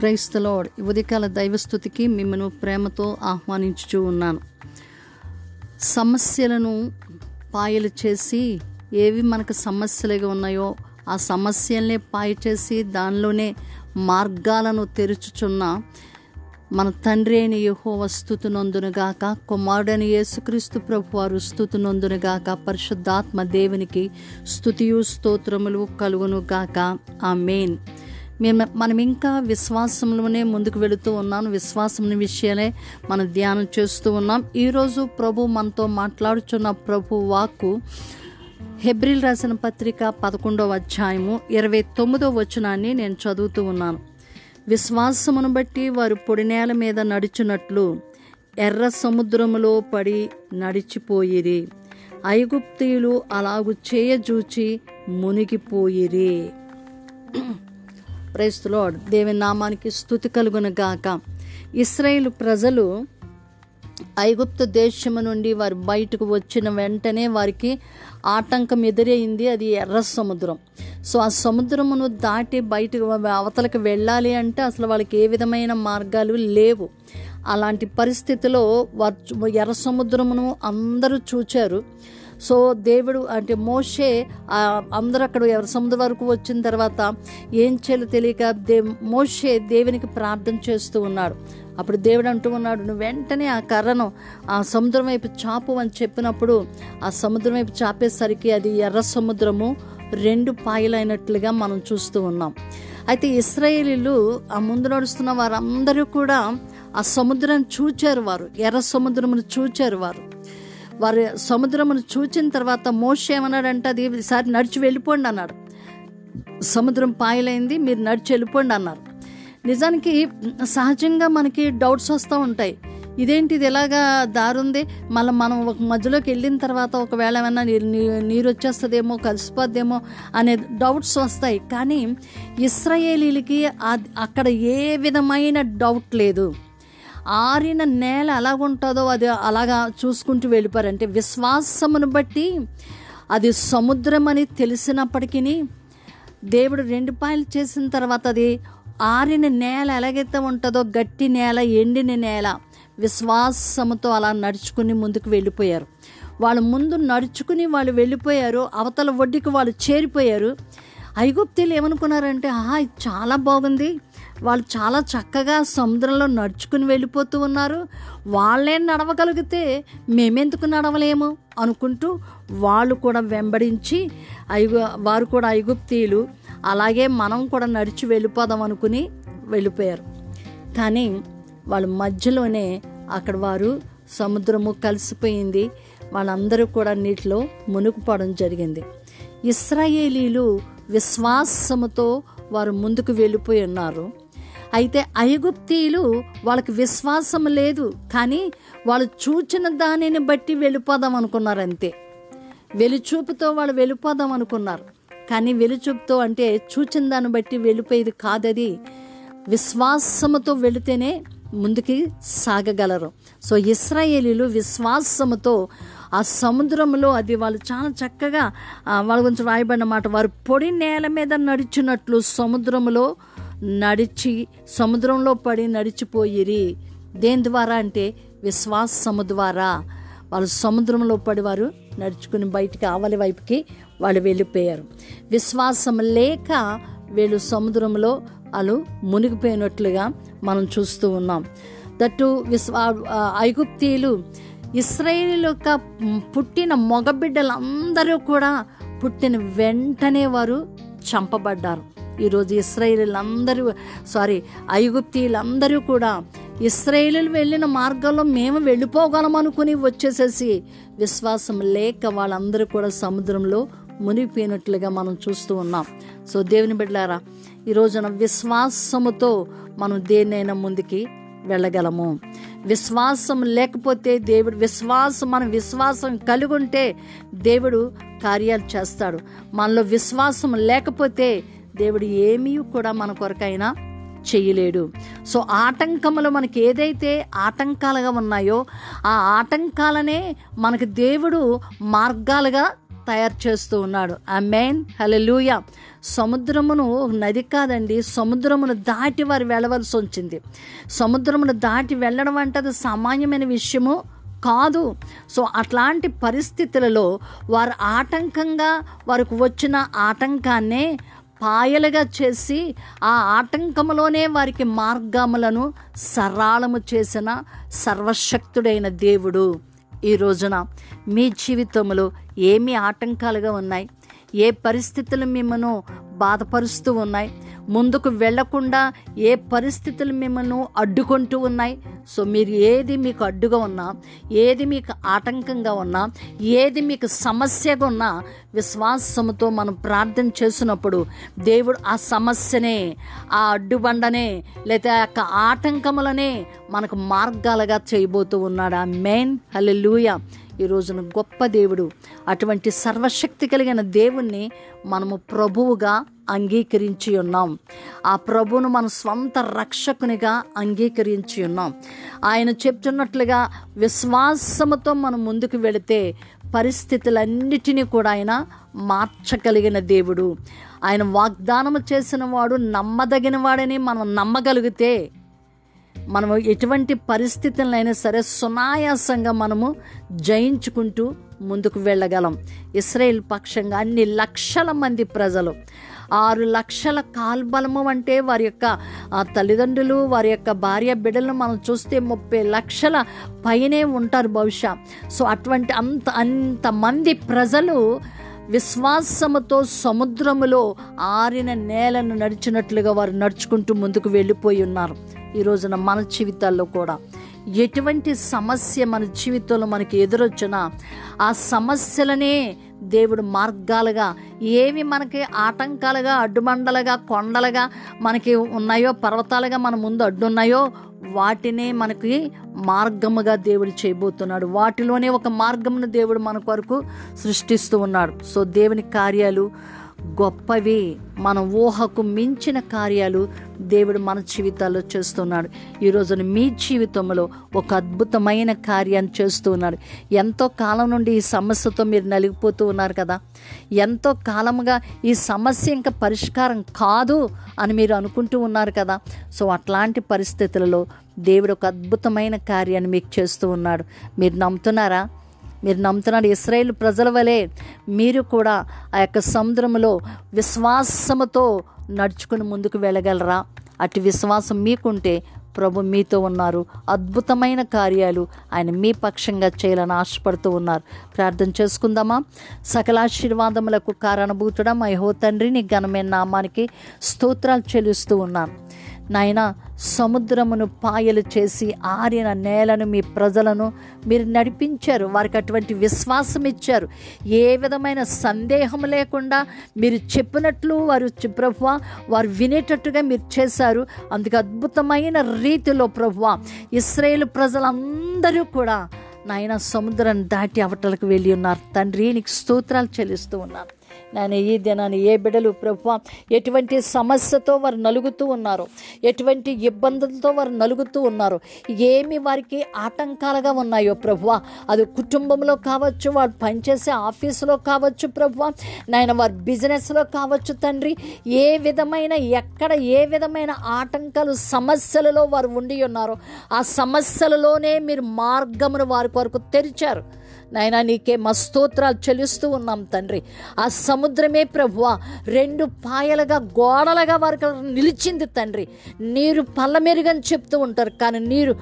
క్రైస్తలోడ్ ఉదయకాల దైవస్థుతికి మిమ్మను ప్రేమతో ఆహ్వానించుచూ ఉన్నాను. సమస్యలను పాయలు చేసి ఏవి మనకు సమస్యలుగా ఉన్నాయో ఆ సమస్యలనే పాయ చేసి దానిలోనే మార్గాలను తెరుచుచున్న మన తండ్రి అయిన యహోవ స్థుతునందునుగాక కుమారుడని యేసుక్రీస్తు ప్రభు వారు స్థుతునందునుగాక పరిశుద్ధాత్మ దేవునికి స్థుతియు స్తోత్రములు కలుగునుగాక. ఆ మెయిన్ మేము మనం ఇంకా విశ్వాసంలోనే ముందుకు వెళుతూ ఉన్నాం. విశ్వాసం విషయాలే మనం ధ్యానం చేస్తూ ఉన్నాం. ఈరోజు ప్రభు మనతో మాట్లాడుచున్న ప్రభు వాక్కు హెబ్రిల్ రాసిన పత్రిక పదకొండవ అధ్యాయము ఇరవై తొమ్మిదో వచనాన్ని నేను చదువుతూ ఉన్నాను. విశ్వాసమును బట్టి వారు పొడి నేల మీద నడిచినట్లు ఎర్ర సముద్రములో పడి నడిచిపోయిరి. ఐగుప్తీయులు అలాగు చేయజూచి మునిగిపోయిరి. ప్రైస్తులోడ్ దేవి నామానికి స్థుతి కలుగును గాక. ఇస్రాయేల్ ప్రజలు ఐగుప్తు దేశము నుండి వారు బయటకు వచ్చిన వెంటనే వారికి ఆటంకం ఎదురైంది. అది ఎర్ర సముద్రం. సో ఆ సముద్రమును దాటి బయటకు అవతలకు వెళ్ళాలి అంటే అసలు వాళ్ళకి ఏ విధమైన మార్గాలు లేవు. అలాంటి పరిస్థితిలో వారు ఎర్ర సముద్రమును అందరూ చూచారు. సో దేవుడు అంటే మోషే అందరూ అక్కడ ఎవరి సముద్రం వరకు వచ్చిన తర్వాత ఏం చేయాలో తెలియక దే మోషే దేవునికి ప్రార్థన చేస్తూ ఉన్నాడు. అప్పుడు దేవుడు అంటూ ఉన్నాడు నువ్వు వెంటనే ఆ కర్రను ఆ సముద్రం వైపు చాపు అని చెప్పినప్పుడు ఆ సముద్రం వైపు చాపేసరికి అది ఎర్ర సముద్రము రెండు పాయలైనట్లుగా మనం చూస్తూ ఉన్నాం. అయితే ఇస్రాయేలీలు ఆ ముందు నడుస్తున్న వారందరూ కూడా ఆ సముద్రం చూచారు వారు ఎర్ర సముద్రమును చూచారు వారు. వారు సముద్రమును చూచిన తర్వాత మోష ఏమన్నాడంటే అది ఈసారి నడిచి వెళ్ళిపోండి అన్నాడు. సముద్రం పాయలైంది మీరు నడిచి వెళ్ళిపోండి అన్నారు. నిజానికి సహజంగా మనకి డౌట్స్ వస్తూ ఉంటాయి. ఇదేంటి ఇది ఎలాగా దారుంది? మళ్ళీ మనం ఒక మధ్యలోకి వెళ్ళిన తర్వాత ఒకవేళ ఏమైనా నీరు వచ్చేస్తుందేమో కలిసిపోద్దేమో అనే డౌట్స్ వస్తాయి. కానీ ఇస్రాయేలీలకి అక్కడ ఏ విధమైన డౌట్ లేదు. ఆరిన నేల ఎలాగుంటుందో అది అలాగా చూసుకుంటూ వెళ్ళిపోరంటే విశ్వాసమును బట్టి అది సముద్రం అని తెలిసినప్పటికీ దేవుడు రెండు పాయలు చేసిన తర్వాత అది ఆరిన నేల ఎలాగైతే ఉంటుందో గట్టి నేల ఎండిన నేల విశ్వాసముతో అలా నడుచుకుని ముందుకు వెళ్ళిపోయారు. వాళ్ళు ముందు నడుచుకుని వాళ్ళు వెళ్ళిపోయారు అవతల ఒడ్డుకి వాళ్ళు చేరిపోయారు. ఐగుప్తీలు ఏమనుకున్నారంటే ఆహా చాలా బాగుంది. వాళ్ళు చాలా చక్కగా సముద్రంలో నడుచుకుని వెళ్ళిపోతూ ఉన్నారు. వాళ్ళే నడవగలిగితే మేమెందుకు నడవలేము అనుకుంటూ వాళ్ళు కూడా వెంబడించి ఐగు వారు కూడా ఐగుప్తీయులు అలాగే మనం కూడా నడిచి వెళ్ళిపోదాం అనుకుని వెళ్ళిపోయారు. కానీ వాళ్ళ మధ్యలోనే అక్కడ వారు సముద్రము కలిసిపోయింది. వాళ్ళందరూ కూడా నీటిలో మునుగుపడడం జరిగింది. ఇస్రాయేలీలు విశ్వాసముతో వారు ముందుకు వెళ్ళిపోయి ఉన్నారు. అయితే ఐగుప్తీయులు వాళ్ళకి విశ్వాసం లేదు కానీ వాళ్ళు చూచిన దానిని బట్టి వెళ్ళిపోదాం అనుకున్నారు అంతే. వెలుచూపుతో వాళ్ళు వెళ్ళిపోదాం అనుకున్నారు. కానీ వెలుచూపుతో అంటే చూచిన దాన్ని బట్టి వెళ్ళిపోయేది కాదది. విశ్వాసముతో వెళితేనే ముందుకి సాగగలరు. సో ఇస్రాయేలీలు విశ్వాసముతో ఆ సముద్రంలో అది వాళ్ళు చాలా చక్కగా వాళ్ళ గురించి రాయబడిన మాట వారు పొడి నేల మీద నడిచినట్లు సముద్రంలో నడిచి సముద్రంలో పడి నడిచిపోయిరి. దేని ద్వారా అంటే విశ్వాసము ద్వారా. వాళ్ళు సముద్రంలో పడి వారు నడుచుకుని బయటికి ఆవలి వైపుకి వాళ్ళు వెళ్ళిపోయారు. విశ్వాసం లేక వీళ్ళు సముద్రంలో వాళ్ళు మునిగిపోయినట్లుగా మనం చూస్తూ ఉన్నాం. దట్టు విశ్వా ఐగుప్తీయులు ఇస్రాయేల్ యొక్క పుట్టిన మగబిడ్డలందరూ కూడా పుట్టిన వెంటనే వారు చంపబడ్డారు. ఈరోజు ఇస్రాయేలీలందరూ సారీ ఐగుప్తీలందరూ కూడా ఇస్రాయేలీలు వెళ్ళిన మార్గంలో మేము వెళ్ళిపోగలం అనుకుని వచ్చేసేసి విశ్వాసం లేక వాళ్ళందరూ కూడా సముద్రంలో మునిగిపోయినట్లుగా మనం చూస్తూ ఉన్నాం. సో దేవుని బిడ్డారా ఈ రోజున విశ్వాసముతో మనం దేన్నైనా ముందుకి వెళ్ళగలము. విశ్వాసం లేకపోతే దేవుడు విశ్వాసం మన విశ్వాసం కలిగి ఉంటే దేవుడు కార్యాలు చేస్తాడు. మనలో విశ్వాసం లేకపోతే దేవుడు ఏమీ కూడా మన కొరకైనా చేయలేడు. సో ఆటంకములు మనకి ఏదైతే ఆటంకాలుగా ఉన్నాయో ఆ ఆటంకాలనే మనకి దేవుడు మార్గాలుగా తయారు చేస్తూ ఉన్నాడు. ఆ మెయిన్ హలెలూయ సముద్రమును నది కాదండి సముద్రమును దాటి వారు వెళ్ళవలసి వచ్చింది. సముద్రమును దాటి వెళ్ళడం అంటే అది సామాన్యమైన విషయము కాదు. సో అట్లాంటి పరిస్థితులలో వారు ఆటంకంగా వారికి వచ్చిన ఆటంకాన్నే పాయలుగా చేసి ఆ ఆటంకములోనే వారికి మార్గములను సరళము చేసిన సర్వశక్తుడైన దేవుడు. ఈ రోజున మీ జీవితంలో ఏమి ఆటంకాలుగా ఉన్నాయి? ఏ పరిస్థితులు మిమ్మను బాధపరుస్తూ ఉన్నాయి. ముందుకు వెళ్ళకుండా ఏ పరిస్థితులు మిమ్మల్ని అడ్డుకుంటూ ఉన్నాయి. సో మీరు ఏది మీకు అడ్డుగా ఉన్నా ఏది మీకు ఆటంకంగా ఉన్నా ఏది మీకు సమస్యగా ఉన్నా విశ్వాసముతో మనం ప్రార్థన చేసినప్పుడు దేవుడు ఆ సమస్యనే ఆ అడ్డుబండనే లేదా ఆ యొక్క ఆటంకములనే మనకు మార్గాలుగా చేయబోతూ ఉన్నాడు. ఆ మెయిన్ హల్లెలూయా. ఈ రోజున గొప్ప దేవుడు. అటువంటి సర్వశక్తి కలిగిన దేవుణ్ణి మనము ప్రభువుగా అంగీకరించి ఉన్నాం. ఆ ప్రభువును మన స్వంత రక్షకునిగా అంగీకరించి ఉన్నాం. ఆయన చెప్తున్నట్లుగా విశ్వాసముతో మనం ముందుకు వెళితే పరిస్థితులన్నిటినీ కూడా ఆయన మార్చగలిగిన దేవుడు. ఆయన వాగ్దానము చేసిన వాడు నమ్మదగిన వాడని మనం నమ్మగలిగితే మనము ఎటువంటి పరిస్థితులైనా సరే సునాయాసంగా మనము జయించుకుంటూ ముందుకు వెళ్ళగలం. ఇస్రాయేల్ పక్షంగా అన్ని లక్షల మంది ప్రజలు ఆరు లక్షల కాల్బలము అంటే వారి యొక్క తల్లిదండ్రులు వారి యొక్క భార్య బిడ్డలను మనం చూస్తే ముప్పై లక్షల పైనే ఉంటారు బహుశా. సో అటువంటి అంత అంతమంది ప్రజలు విశ్వాసముతో సముద్రములో ఆరిన నేలను నడిచినట్లుగా వారు నడుచుకుంటూ ముందుకు వెళ్ళిపోయి ఉన్నారు. ఈ రోజున మన జీవితాల్లో కూడా. ఎటువంటి సమస్య మన జీవితంలో మనకి ఎదురొచ్చినా ఆ సమస్యలనే దేవుడు మార్గాలుగా ఏవి మనకి ఆటంకాలుగా అడ్డుమండలుగా కొండలుగా మనకి ఉన్నాయో పర్వతాలుగా మన ముందు అడ్డున్నాయో వాటినే మనకి మార్గముగా దేవుడు చేయబోతున్నాడు. వాటిలోనే ఒక మార్గమును దేవుడు మన కొరకు సృష్టిస్తూ ఉన్నాడు. సో దేవుని కార్యాలు గొప్పవి. మన ఊహకు మించిన కార్యాలు దేవుడు మన జీవితాల్లో చేస్తున్నాడు. ఈరోజు మీ జీవితంలో ఒక అద్భుతమైన కార్యాన్ని చేస్తూ ఉన్నాడు. ఎంతో కాలం నుండి ఈ సమస్యతో మీరు నలిగిపోతూ ఉన్నారు కదా. ఎంతో కాలముగా ఈ సమస్య ఇంకా పరిష్కారం కాదు అని మీరు అనుకుంటూ ఉన్నారు కదా. సో అట్లాంటి పరిస్థితులలో దేవుడు ఒక అద్భుతమైన కార్యాన్ని మీకు చేస్తూ ఉన్నాడు. మీరు నమ్ముతున్నారా? మీరు నమ్ముతున్నారు ఇస్రాయేల్ ప్రజల వలె మీరు కూడా ఆ యొక్క సముద్రములో విశ్వాసముతో నడుచుకుని ముందుకు వెళ్ళగలరా? అటు విశ్వాసం మీకుంటే ప్రభు మీతో ఉన్నారు. అద్భుతమైన కార్యాలు ఆయన మీ పక్షంగా చేయాలని ఆశపడుతూ ఉన్నారు. ప్రార్థన చేసుకుందామా? సకలాశీర్వాదములకు కారణభూతుడ మా యహో తండ్రి నీ ఘనమైన నామానికి స్తోత్రాలు చెల్లిస్తూ ఉన్నాను నాయన సముద్రమును పాయలు చేసి ఆరిన నేలను మీ ప్రజలను మీరు నడిపించారు. వారికి అటువంటి విశ్వాసం ఇచ్చారు. ఏ విధమైన సందేహం లేకుండా మీరు చెప్పినట్లు వారు ప్రభువ వారు వినేటట్టుగా మీరు చేశారు. అందుకు అద్భుతమైన రీతిలో ప్రభువ ఇస్రాయేల్ ప్రజలందరూ కూడా నాయన సముద్రాన్ని దాటి అవటలకు వెళ్ళి ఉన్నారు. తండ్రి నీకు స్తోత్రాలు చెల్లిస్తూ ఉన్నారు నేను ఈ దినాన్ని ఏ బిడలు ప్రభు ఎటువంటి సమస్యతో వారు నలుగుతూ ఉన్నారు ఎటువంటి ఇబ్బందులతో వారు నలుగుతూ ఉన్నారు ఏమి వారికి ఆటంకాలుగా ఉన్నాయో ప్రభు అది కుటుంబంలో కావచ్చు వారు పనిచేసే ఆఫీసులో కావచ్చు ప్రభు నాయన వారి బిజినెస్లో కావచ్చు తండ్రి ఏ విధమైన ఎక్కడ ఏ విధమైన ఆటంకాలు సమస్యలలో వారు ఉండి ఉన్నారో ఆ సమస్యలలోనే మీరు మార్గమును వారి కొరకు తెరిచారు. నాయన నీకే మా స్తోత్రాలు చెల్లిస్తూ ఉన్నాం తండ్రి. ఆ సముద్రమే ప్రభువ రెండు పాయలుగా గోడలుగా వారికి నిలిచింది తండ్రి. నీరు పల్లమెరుగని చెప్తూ ఉంటారు కానీ నీరు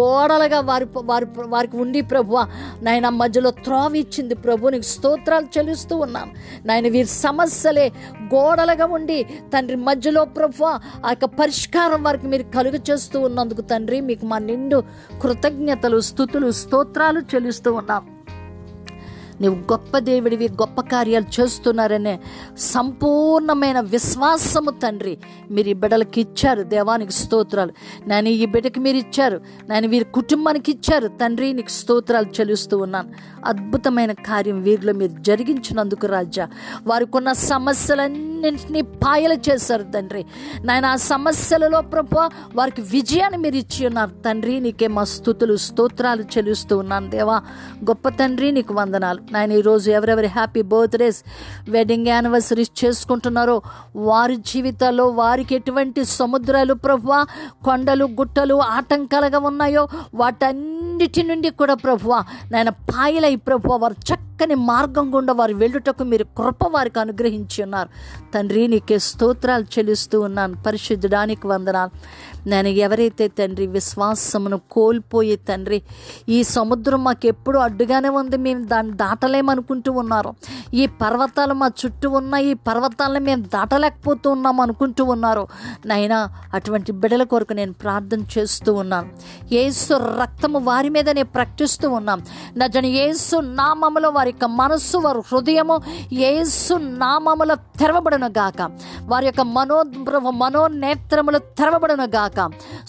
గోడలుగా వారి వారి వారికి ఉండి ప్రభువ నాయన మధ్యలో త్రోవ ఇచ్చింది ప్రభు. నీకు స్తోత్రాలు చెల్లిస్తూ ఉన్నాం. నాయన వీరి సమస్యలే గోడలుగా ఉండి తండ్రి మధ్యలో ప్రభు ఆ యొక్క పరిష్కారం వారికి మీరు కలుగు చేస్తూ ఉన్నందుకు తండ్రి మీకు మా నిండు కృతజ్ఞతలు స్థుతులు స్తోత్రాలు చెల్లిస్తూ ఉన్నాం. నీవు గొప్ప దేవుడివి గొప్ప కార్యాలు చేస్తున్నారనే సంపూర్ణమైన విశ్వాసము తండ్రి. మీరు ఈ బిడ్డలకి ఇచ్చారు దేవానికి స్తోత్రాలు. నేను ఈ బిడ్డకి మీరు ఇచ్చారు. నేను వీరి కుటుంబానికి ఇచ్చారు. తండ్రి నీకు స్తోత్రాలు చెల్లిస్తూ ఉన్నాను. అద్భుతమైన కార్యం వీరిలో మీరు జరిగించినందుకు రాజా. వారికి ఉన్న సమస్యలన్నీ వాటన్నింటినీ పాయలు చేశారు తండ్రి. నాయన ఆ సమస్యలలో ప్రభు వారికి విజయాన్ని మీరు ఇచ్చి ఉన్నారు. తండ్రి నీకే మా స్థుతులు స్తోత్రాలు చెల్లిస్తూ ఉన్నాను దేవా. గొప్ప తండ్రి నీకు వందనాలు. నాయన ఈరోజు ఎవరెవరి హ్యాపీ బర్త్డేస్ వెడ్డింగ్ యానివర్సరీస్ చేసుకుంటున్నారో వారి జీవితాల్లో వారికి ఎటువంటి సముద్రాలు ప్రభు కొండలు గుట్టలు ఆటంకాలుగా ఉన్నాయో రెండింటి నుండి కూడా ప్రభువ నాయన పాయలై ప్రభువ వారు చక్కని మార్గం గుండా వారు వెళ్ళుటకు మీరు కృప వారికి అనుగ్రహించి ఉన్నారు. తండ్రి నీకే స్తోత్రాలు చెల్లిస్తూ ఉన్నాను. పరిశుద్ధడానికి వందనాలు. నేను ఎవరైతే తండ్రి విశ్వాసమును కోల్పోయి తండ్రి ఈ సముద్రం మాకు ఎప్పుడు అడ్డుగానే ఉంది మేము దాన్ని దాటలేమనుకుంటూ ఉన్నారు ఈ పర్వతాలు మా చుట్టూ ఉన్న ఈ పర్వతాలను మేము దాటలేకపోతూ ఉన్నాం అనుకుంటూ ఉన్నారు నైనా అటువంటి బిడల కొరకు నేను ప్రార్థన చేస్తూ ఉన్నాను ఏసు రక్తము వారి మీద నేను ప్రకటిస్తూ ఉన్నాం నజన ఏసు నామములో వారి యొక్క మనస్సు వారి హృదయము ఏసు నామములో తెరవబడను గాక వారి యొక్క మనో మనోనేత్రములు తెరవబడను గాక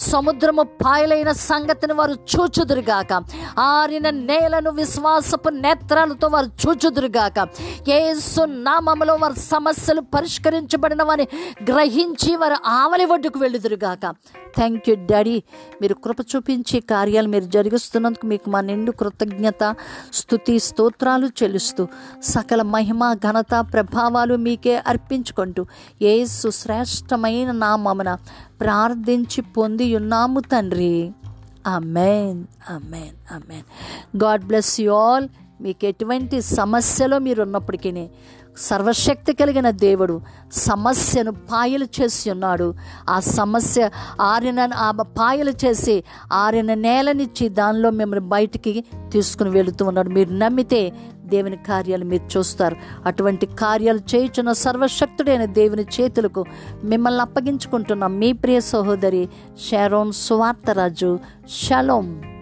సముద్రము పాయలైన సంగతిని వారు చూచుదురుగాక. ఆరిన నేలను విశ్వాసపు నేత్రాలతో వారు చూచుదురుగాక. ఏసు నామములో వారి సమస్యలు పరిష్కరించబడినవని గ్రహించి వారు ఆవలి ఒడ్డుకు వెళ్ళుదురుగాక. థ్యాంక్ యూ డాడీ మీరు కృప చూపించి కార్యాలు మీరు జరిగిస్తున్నందుకు మీకు మా నిండు కృతజ్ఞత స్థుతి స్తోత్రాలు చెల్లిస్తూ సకల మహిమ ఘనత ప్రభావాలు మీకే అర్పించుకుంటూ ఏసు శ్రేష్టమైన నామమున ప్రార్థించి పొంది ఉన్నాము తండ్రి. Amen amen amen God bless you all. మీకు ఎటువంటి సమస్యలో మీరు ఉన్నప్పటికీ సర్వశక్తి కలిగిన దేవుడు సమస్యను పాయలు చేసి ఉన్నాడు. ఆ సమస్య ఆరిన ఆ పాయలు చేసి ఆరిన నేలనిచ్చి దానిలో మిమ్మల్ని బయటికి తీసుకుని వెళుతూ ఉన్నాడు. మీరు నమ్మితే దేవుని కార్యాలు మీరు చూస్తారు. అటువంటి కార్యాలు చేయుచున్న సర్వశక్తుడైన దేవుని చేతులకు మిమ్మల్ని అప్పగించుకుంటున్న. మీ ప్రియ సహోదరి షారోన్ సువార్తరాజు. షలోం.